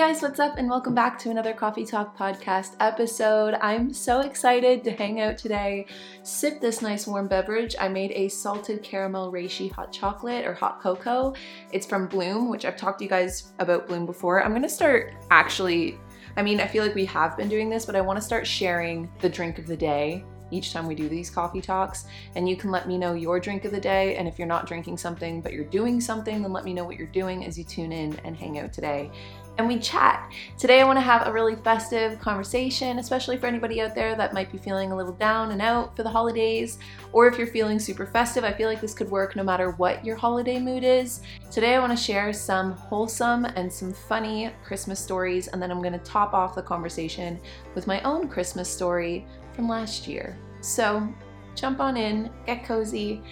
Guys, what's up? And welcome back to another Coffee Talk podcast episode. I'm so excited to hang out today, sip this nice warm beverage. I made a salted caramel reishi hot chocolate or hot cocoa. It's from Bloom, which I've talked to you guys about Bloom before. I'm gonna start actually, I mean, I feel like we have been doing this, but I wanna start sharing the drink of the day each time we do these coffee talks. And you can let me know your drink of the day. And if you're not drinking something, but you're doing something, then let me know what you're doing as you tune in and hang out today and we chat. Today, I want to have a really festive conversation, especially for anybody out there that might be feeling a little down and out for the holidays, or if you're feeling super festive. I feel like this could work no matter what your holiday mood is. Today, I want to share some wholesome and some funny Christmas stories, and then I'm going to top off the conversation with my own Christmas story from last year. So, jump on in, get cozy,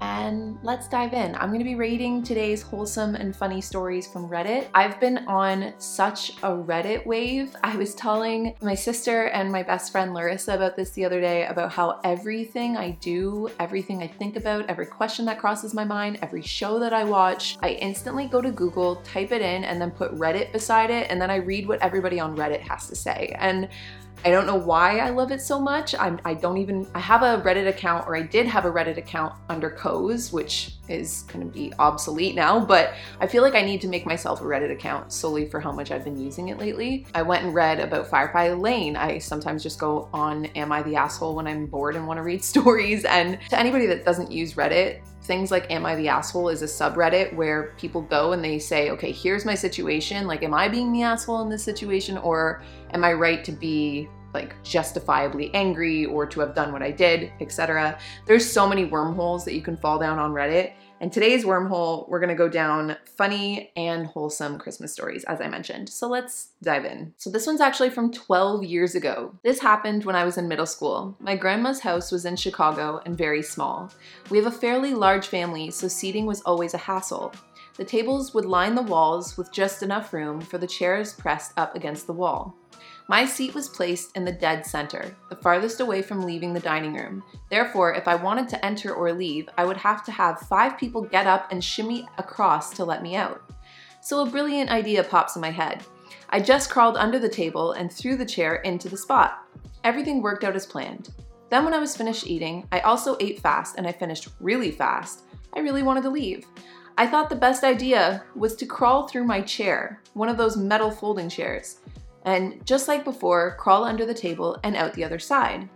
and let's dive in. I'm to be reading today's wholesome and funny stories from Reddit. I've been on such a Reddit wave. I was telling my sister and my best friend Larissa about this the other day about how everything I do, everything I think about, every question that crosses my mind, every show that I watch, I instantly go to Google, type it in, and then put Reddit beside it, and then I read what everybody on Reddit has to say. And I don't know why I love it so much. I'm, I don't even, I have a Reddit account, or I did have a Reddit account under Coz, which is going to be obsolete now, but I feel like I need to make myself a Reddit account solely for how much I've been using it lately. I went and read about Firefly Lane. I sometimes just go on Am I the Asshole when I'm bored and want to read stories. And to anybody that doesn't use Reddit, things like Am I the Asshole is a subreddit where people go and they say, okay, here's my situation. Like, am I being the asshole in this situation or am I right to be like justifiably angry or to have done what I did, etc. There's so many wormholes that you can fall down on Reddit. And today's wormhole, we're gonna go down funny and wholesome Christmas stories, as I mentioned. So let's dive in. So this one's actually from 12 years ago. This happened when I was in middle school. My grandma's house was in Chicago and very small. We have a fairly large family, so seating was always a hassle. The tables would line the walls with just enough room for the chairs pressed up against the wall. My seat was placed in the dead center, the farthest away from leaving the dining room. Therefore, if I wanted to enter or leave, I would have to have five people get up and shimmy across to let me out. So a brilliant idea pops in my head. I just crawled under the table and threw the chair into the spot. Everything worked out as planned. Then, when I was finished eating, I also ate fast and I finished really fast. I really wanted to leave. I thought the best idea was to crawl through my chair, one of those metal folding chairs and just like before, crawl under the table and out the other side.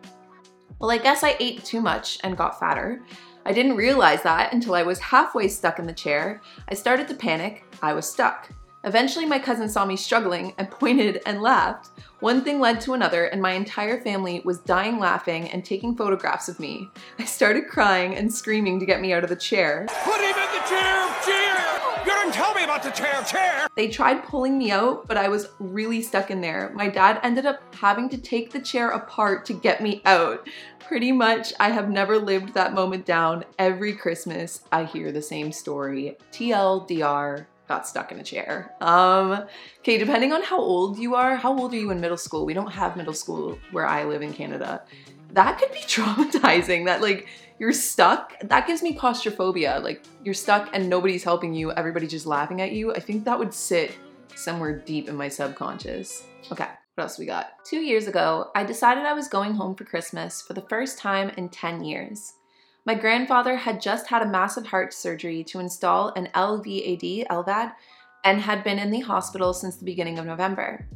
Well, I guess I ate too much and got fatter. I didn't realize that until I was halfway stuck in the chair. I started to panic. I was stuck. Eventually, my cousin saw me struggling and pointed and laughed. One thing led to another, and my entire family was dying laughing and taking photographs of me. I started crying and screaming to get me out of the chair. Put him in the chair, chair. Tell me about the chair, chair. They tried pulling me out, but I was really stuck in there. My dad ended up having to take the chair apart to get me out. Pretty much, I have never lived that moment down. Every Christmas, I hear the same story. TLDR, got stuck in a chair. Um, okay, depending on how old you are, how old are you in middle school? We don't have middle school where I live in Canada. That could be traumatizing. That like you're stuck. That gives me claustrophobia. Like you're stuck and nobody's helping you, everybody's just laughing at you. I think that would sit somewhere deep in my subconscious. Okay, what else we got? Two years ago, I decided I was going home for Christmas for the first time in 10 years. My grandfather had just had a massive heart surgery to install an LVAD, LVAD, and had been in the hospital since the beginning of November.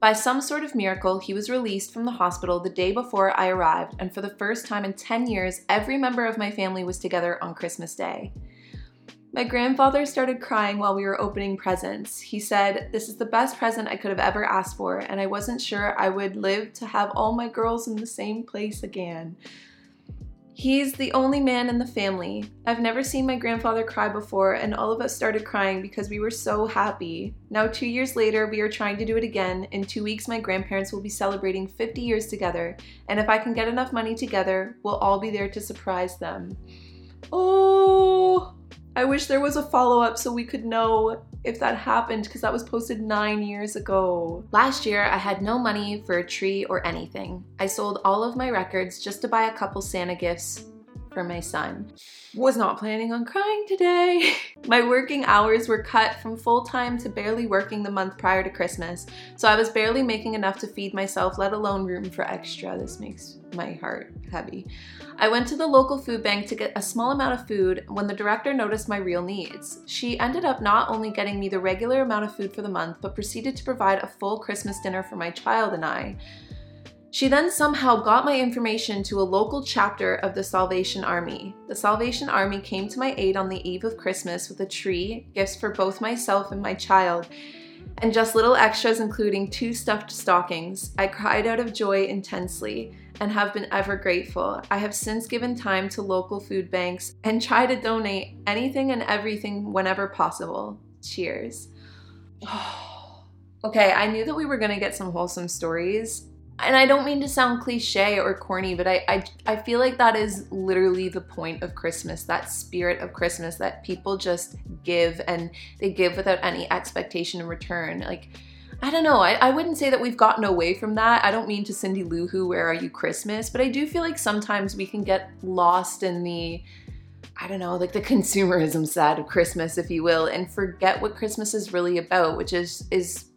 By some sort of miracle, he was released from the hospital the day before I arrived, and for the first time in 10 years, every member of my family was together on Christmas Day. My grandfather started crying while we were opening presents. He said, This is the best present I could have ever asked for, and I wasn't sure I would live to have all my girls in the same place again. He's the only man in the family. I've never seen my grandfather cry before, and all of us started crying because we were so happy. Now, two years later, we are trying to do it again. In two weeks, my grandparents will be celebrating 50 years together, and if I can get enough money together, we'll all be there to surprise them. Oh, I wish there was a follow up so we could know if that happened because that was posted nine years ago. Last year, I had no money for a tree or anything. I sold all of my records just to buy a couple Santa gifts for my son. Was not planning on crying today. my working hours were cut from full time to barely working the month prior to Christmas, so I was barely making enough to feed myself, let alone room for extra. This makes my heart heavy. I went to the local food bank to get a small amount of food when the director noticed my real needs. She ended up not only getting me the regular amount of food for the month, but proceeded to provide a full Christmas dinner for my child and I. She then somehow got my information to a local chapter of the Salvation Army. The Salvation Army came to my aid on the eve of Christmas with a tree, gifts for both myself and my child, and just little extras, including two stuffed stockings. I cried out of joy intensely and have been ever grateful. I have since given time to local food banks and try to donate anything and everything whenever possible. Cheers. okay, I knew that we were going to get some wholesome stories. And I don't mean to sound cliche or corny, but I, I I feel like that is literally the point of Christmas, that spirit of Christmas that people just give and they give without any expectation in return. Like I don't know. I, I wouldn't say that we've gotten away from that. I don't mean to Cindy Lou Who, Where Are You Christmas? But I do feel like sometimes we can get lost in the, I don't know, like the consumerism side of Christmas, if you will, and forget what Christmas is really about, which is is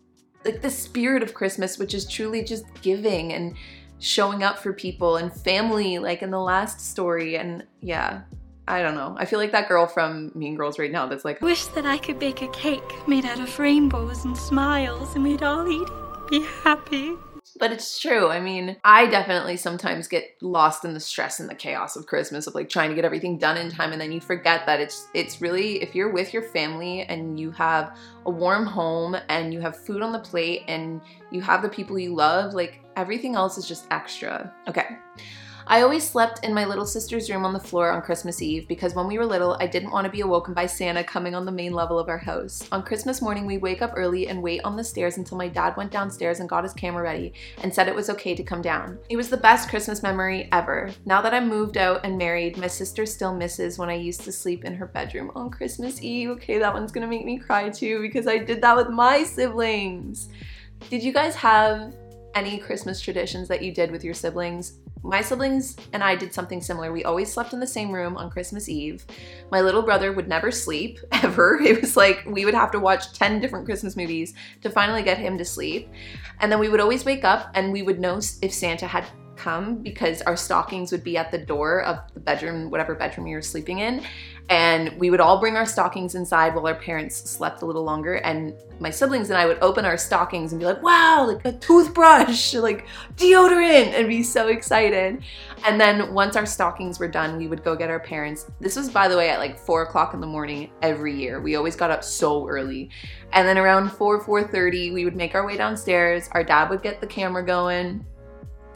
like the spirit of Christmas, which is truly just giving and showing up for people and family, like in the last story. And yeah, I don't know. I feel like that girl from Mean Girls right now that's like, Wish that I could bake a cake made out of rainbows and smiles and we'd all eat it, be happy. But it's true. I mean, I definitely sometimes get lost in the stress and the chaos of Christmas of like trying to get everything done in time and then you forget that it's it's really if you're with your family and you have a warm home and you have food on the plate and you have the people you love, like everything else is just extra. Okay. I always slept in my little sister's room on the floor on Christmas Eve because when we were little, I didn't want to be awoken by Santa coming on the main level of our house. On Christmas morning, we wake up early and wait on the stairs until my dad went downstairs and got his camera ready and said it was okay to come down. It was the best Christmas memory ever. Now that I'm moved out and married, my sister still misses when I used to sleep in her bedroom on Christmas Eve. Okay, that one's gonna make me cry too because I did that with my siblings. Did you guys have any Christmas traditions that you did with your siblings? My siblings and I did something similar. We always slept in the same room on Christmas Eve. My little brother would never sleep, ever. It was like we would have to watch 10 different Christmas movies to finally get him to sleep. And then we would always wake up and we would know if Santa had come because our stockings would be at the door of the bedroom, whatever bedroom you were sleeping in. And we would all bring our stockings inside while our parents slept a little longer. And my siblings and I would open our stockings and be like, wow, like a toothbrush, like deodorant, and be so excited. And then once our stockings were done, we would go get our parents. This was, by the way, at like four o'clock in the morning every year. We always got up so early. And then around 4, 4.30, we would make our way downstairs. Our dad would get the camera going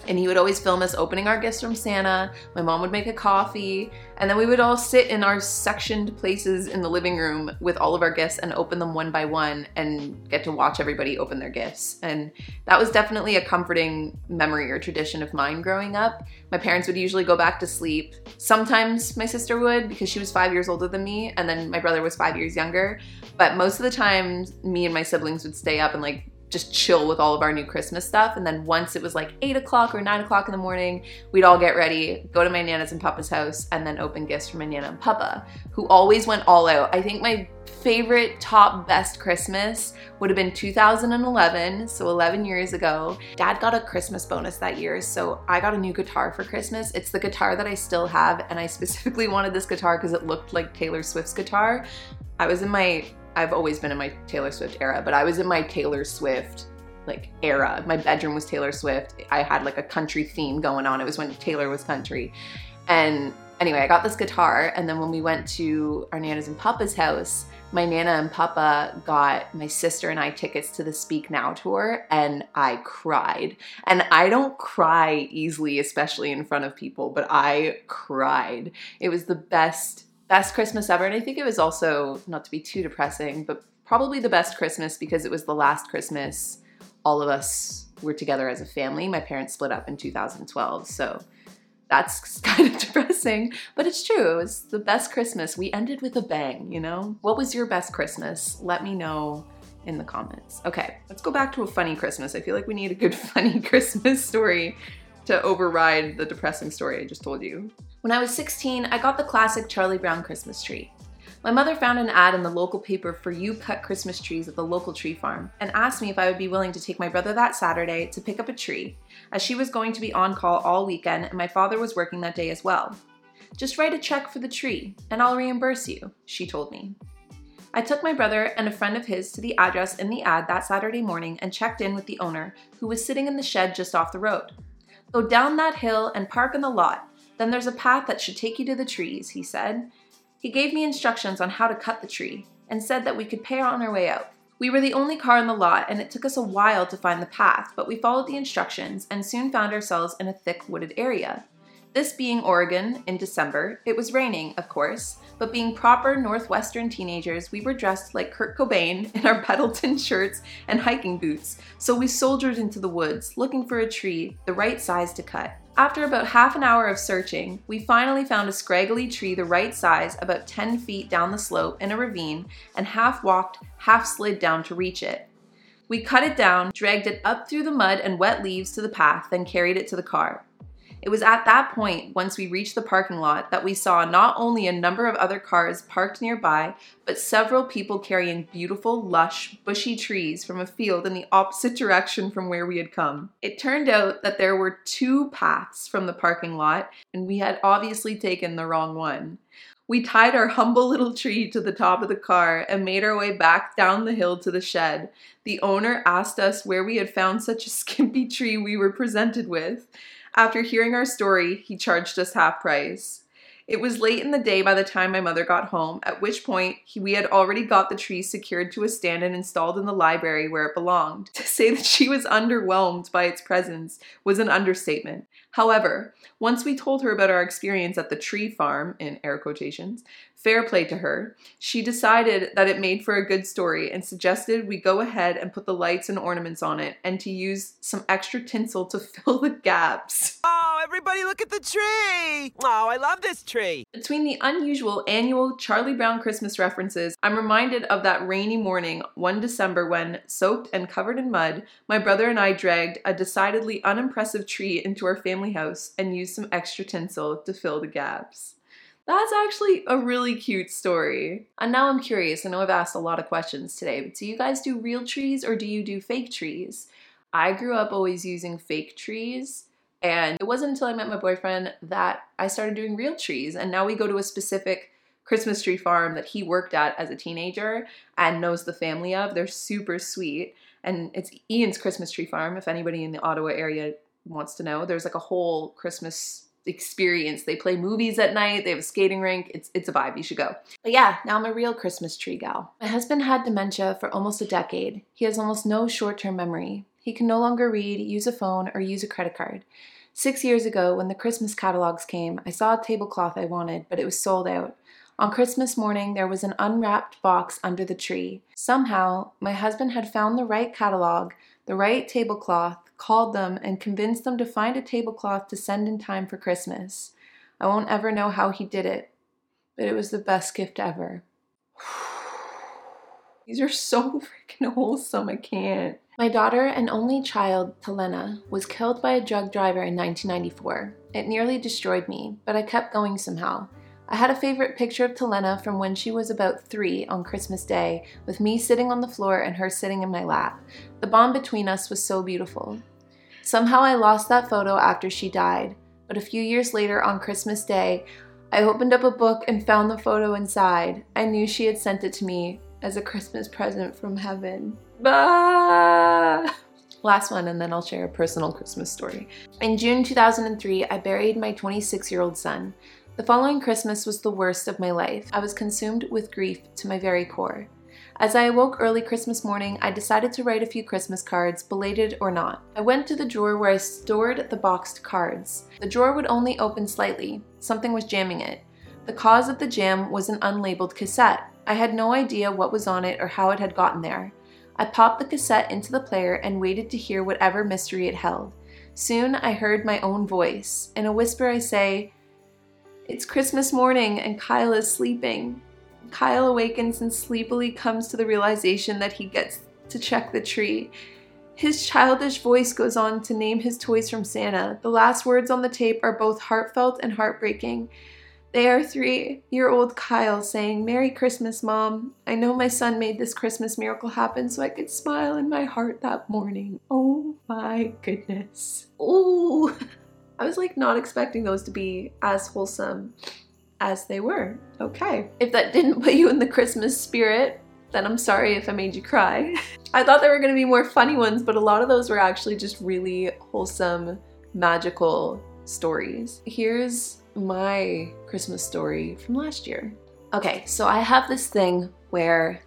and he would always film us opening our gifts from Santa. My mom would make a coffee, and then we would all sit in our sectioned places in the living room with all of our gifts and open them one by one and get to watch everybody open their gifts. And that was definitely a comforting memory or tradition of mine growing up. My parents would usually go back to sleep. Sometimes my sister would because she was five years older than me, and then my brother was five years younger. But most of the time, me and my siblings would stay up and like just chill with all of our new Christmas stuff. And then once it was like eight o'clock or nine o'clock in the morning, we'd all get ready, go to my Nana's and Papa's house, and then open gifts from my Nana and Papa, who always went all out. I think my favorite top best Christmas would have been 2011, so 11 years ago. Dad got a Christmas bonus that year, so I got a new guitar for Christmas. It's the guitar that I still have, and I specifically wanted this guitar because it looked like Taylor Swift's guitar. I was in my I've always been in my Taylor Swift era, but I was in my Taylor Swift like era. My bedroom was Taylor Swift. I had like a country theme going on. It was when Taylor was country. And Anyway, I got this guitar, and then when we went to our Nana's and Papa's house, my Nana and Papa got my sister and I tickets to the Speak Now tour, and I cried. And I don't cry easily, especially in front of people, but I cried. It was the best, best Christmas ever. And I think it was also, not to be too depressing, but probably the best Christmas because it was the last Christmas all of us were together as a family. My parents split up in 2012, so that's kind of depressing, but it's true. It was the best Christmas. We ended with a bang, you know? What was your best Christmas? Let me know in the comments. Okay, let's go back to a funny Christmas. I feel like we need a good funny Christmas story to override the depressing story I just told you. When I was 16, I got the classic Charlie Brown Christmas tree. My mother found an ad in the local paper for you cut Christmas trees at the local tree farm and asked me if I would be willing to take my brother that Saturday to pick up a tree, as she was going to be on call all weekend and my father was working that day as well. Just write a check for the tree and I'll reimburse you, she told me. I took my brother and a friend of his to the address in the ad that Saturday morning and checked in with the owner, who was sitting in the shed just off the road. Go down that hill and park in the lot. Then there's a path that should take you to the trees, he said, he gave me instructions on how to cut the tree and said that we could pay on our way out. We were the only car in the lot, and it took us a while to find the path, but we followed the instructions and soon found ourselves in a thick wooded area. This being Oregon in December, it was raining, of course, but being proper Northwestern teenagers, we were dressed like Kurt Cobain in our Pendleton shirts and hiking boots, so we soldiered into the woods looking for a tree the right size to cut. After about half an hour of searching, we finally found a scraggly tree the right size about 10 feet down the slope in a ravine and half walked, half slid down to reach it. We cut it down, dragged it up through the mud and wet leaves to the path, then carried it to the car. It was at that point, once we reached the parking lot, that we saw not only a number of other cars parked nearby, but several people carrying beautiful, lush, bushy trees from a field in the opposite direction from where we had come. It turned out that there were two paths from the parking lot, and we had obviously taken the wrong one. We tied our humble little tree to the top of the car and made our way back down the hill to the shed. The owner asked us where we had found such a skimpy tree we were presented with. After hearing our story, he charged us half price. It was late in the day by the time my mother got home, at which point we had already got the tree secured to a stand and installed in the library where it belonged. To say that she was underwhelmed by its presence was an understatement. However, once we told her about our experience at the tree farm, in air quotations, fair play to her, she decided that it made for a good story and suggested we go ahead and put the lights and ornaments on it and to use some extra tinsel to fill the gaps. Oh, everybody look at the tree! Oh, I love this tree. Between the unusual annual Charlie Brown Christmas references, I'm reminded of that rainy morning one December when, soaked and covered in mud, my brother and I dragged a decidedly unimpressive tree into our family house and used some extra tinsel to fill the gaps. That's actually a really cute story. And now I'm curious, I know I've asked a lot of questions today, but do you guys do real trees or do you do fake trees? I grew up always using fake trees, and it wasn't until I met my boyfriend that I started doing real trees. And now we go to a specific Christmas tree farm that he worked at as a teenager and knows the family of. They're super sweet. And it's Ian's Christmas tree farm, if anybody in the Ottawa area wants to know. There's like a whole Christmas experience. They play movies at night, they have a skating rink. It's it's a vibe. You should go. But yeah, now I'm a real Christmas tree gal. My husband had dementia for almost a decade. He has almost no short-term memory. He can no longer read, use a phone, or use a credit card. Six years ago, when the Christmas catalogs came, I saw a tablecloth I wanted, but it was sold out. On Christmas morning, there was an unwrapped box under the tree. Somehow, my husband had found the right catalog, the right tablecloth, called them, and convinced them to find a tablecloth to send in time for Christmas. I won't ever know how he did it, but it was the best gift ever. These are so freaking wholesome, I can't. My daughter and only child, Telena, was killed by a drug driver in 1994. It nearly destroyed me, but I kept going somehow. I had a favorite picture of Telena from when she was about three on Christmas Day, with me sitting on the floor and her sitting in my lap. The bond between us was so beautiful. Somehow I lost that photo after she died, but a few years later on Christmas Day, I opened up a book and found the photo inside. I knew she had sent it to me as a Christmas present from heaven. Bah! Last one, and then I'll share a personal Christmas story. In June 2003, I buried my 26 year old son. The following Christmas was the worst of my life. I was consumed with grief to my very core. As I awoke early Christmas morning, I decided to write a few Christmas cards, belated or not. I went to the drawer where I stored the boxed cards. The drawer would only open slightly. Something was jamming it. The cause of the jam was an unlabeled cassette. I had no idea what was on it or how it had gotten there. I popped the cassette into the player and waited to hear whatever mystery it held. Soon I heard my own voice. In a whisper, I say, It's Christmas morning and Kyle is sleeping. Kyle awakens and sleepily comes to the realization that he gets to check the tree. His childish voice goes on to name his toys from Santa. The last words on the tape are both heartfelt and heartbreaking. They are three year old Kyle saying, Merry Christmas, Mom. I know my son made this Christmas miracle happen so I could smile in my heart that morning. Oh my goodness. Ooh. I was like not expecting those to be as wholesome as they were. Okay. If that didn't put you in the Christmas spirit, then I'm sorry if I made you cry. I thought there were to be more funny ones, but a lot of those were actually just really wholesome, magical stories. Here's my Christmas story from last year. Okay, so I have this thing where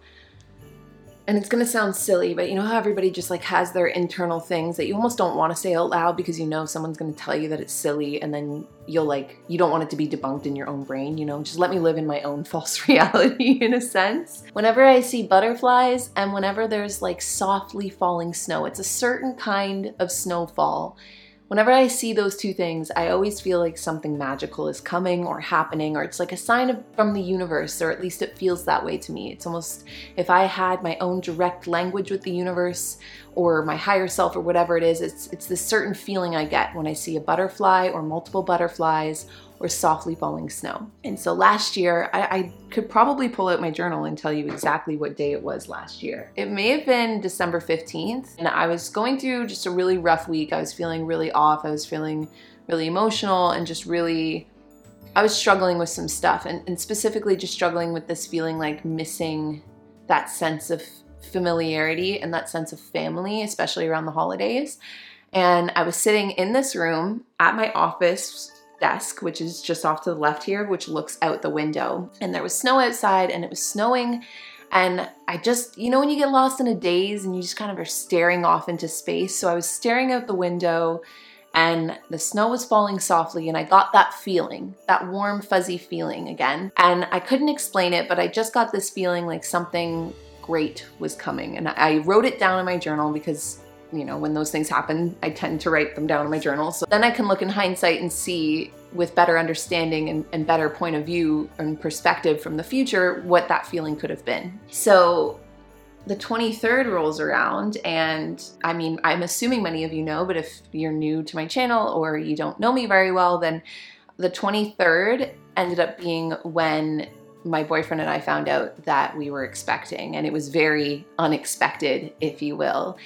and it's gonna sound silly, but you know how everybody just like has their internal things that you almost don't want to say out loud because you know someone's gonna tell you that it's silly, and then you'll like you don't want it to be debunked in your own brain. You know, just let me live in my own false reality in a sense. Whenever I see butterflies and whenever there's like softly falling snow, it's a certain kind of snowfall Whenever I see those two things, I always feel like something magical is coming or happening, or it's like a sign of, from the universe, or at least it feels that way to me. It's almost if I had my own direct language with the universe or my higher self or whatever it is, it's, it's this certain feeling I get when I see a butterfly or multiple butterflies or softly falling snow. And so last year, I, I, could probably pull out my journal and tell you exactly what day it was last year. It may have been December 15th, and I was going through just a really rough week. I was feeling really off, I was feeling really emotional, and just really. I was struggling with some stuff, and, and specifically just struggling with this feeling like missing that sense of familiarity and that sense of family, especially around the holidays. And I was sitting in this room at my office desk, which is just off to the left here, which looks out the window. And there was snow outside and it was snowing. And I just, you know, when you get lost in a daze and you just kind of are staring off into space. So I was staring out the window and the snow was falling softly and I got that feeling, that warm, fuzzy feeling again. And I couldn't explain it, but I just got this feeling like something great was coming. And I wrote it down in my journal because you know, when those things happen, I tend to write them down in my journal. So then I can look in hindsight and see with better understanding and, and, better point of view and perspective from the future what that feeling could have been. So the 23rd rolls around, and I mean, I'm assuming many of you know, but if you're new to my channel or you don't know me very well, then the 23rd ended up being when my boyfriend and I found out that we were expecting, and it was very unexpected, if you will.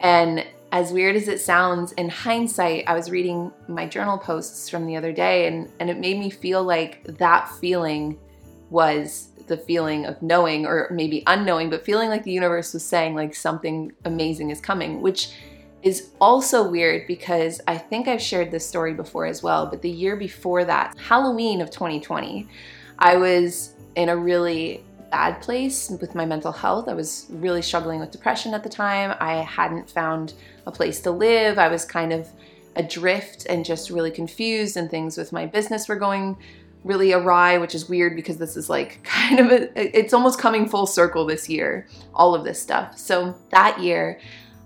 And as weird as it sounds, in hindsight, I was reading my journal posts from the other day and, and it made me feel like that feeling was the feeling of knowing or maybe unknowing, but feeling like the universe was saying like something amazing is coming, which is also weird because I think I've shared this story before as well, but the year before that, Halloween of 2020, I was in a really bad place with my mental health. I was really struggling with depression at the time. I hadn't found a place to live. I was kind of adrift and just really confused, and things with my business were going really awry, which is weird because this is like kind of a, it's almost coming full circle this year, all of this stuff. So that year,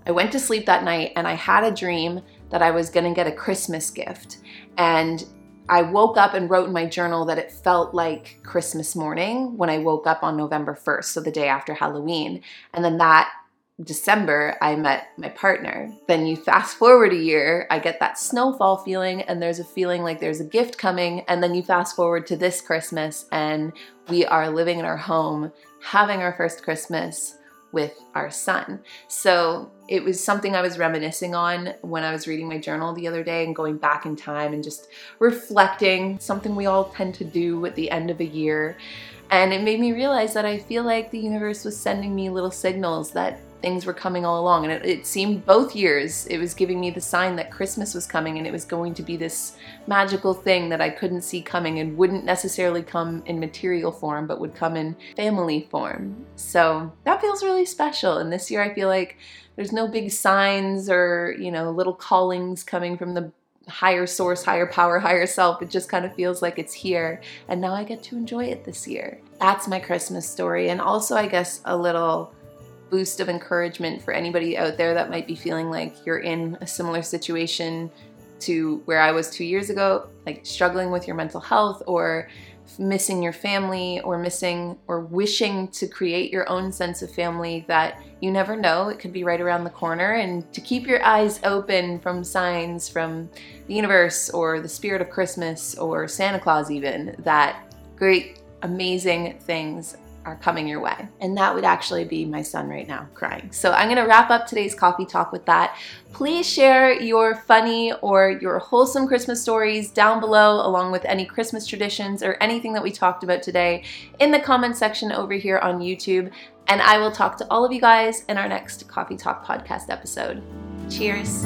I went to sleep that night and I had a dream that I was gonna get a Christmas gift. And I woke up and wrote in my journal that it felt like Christmas morning when I woke up on November 1st, so the day after Halloween. And then that December, I met my partner. Then you fast forward a year, I get that snowfall feeling, and there's a feeling like there's a gift coming. And then you fast forward to this Christmas, and we are living in our home, having our first Christmas with our son. So it was something I was reminiscing on when I was reading my journal the other day and going back in time and just reflecting, something we all tend to do at the end of a year. And it made me realize that I feel like the universe was sending me little signals that things were coming all along. And it, it, seemed both years it was giving me the sign that Christmas was coming and it was going to be this magical thing that I couldn't see coming and wouldn't necessarily come in material form, but would come in family form. So that feels really special. And this year I feel like there's no big signs or, you know, little callings coming from the higher source, higher power, higher self. It just kind of feels like it's here. And now I get to enjoy it this year. That's my Christmas story. And also, I guess, a little boost of encouragement for anybody out there that might be feeling like you're in a similar situation to where I was two years ago, like struggling with your mental health or missing your family or missing or wishing to create your own sense of family that you never know. It could be right around the corner. And to keep your eyes open from signs from the universe or the spirit of Christmas or Santa Claus, even that great, amazing things are coming your way. And that would actually be my son right now crying. So I'm gonna wrap up today's coffee talk with that. Please share your funny or your wholesome Christmas stories down below, along with any Christmas traditions or anything that we talked about today in the comment section over here on YouTube. And I will talk to all of you guys in our next Coffee Talk podcast episode. Cheers.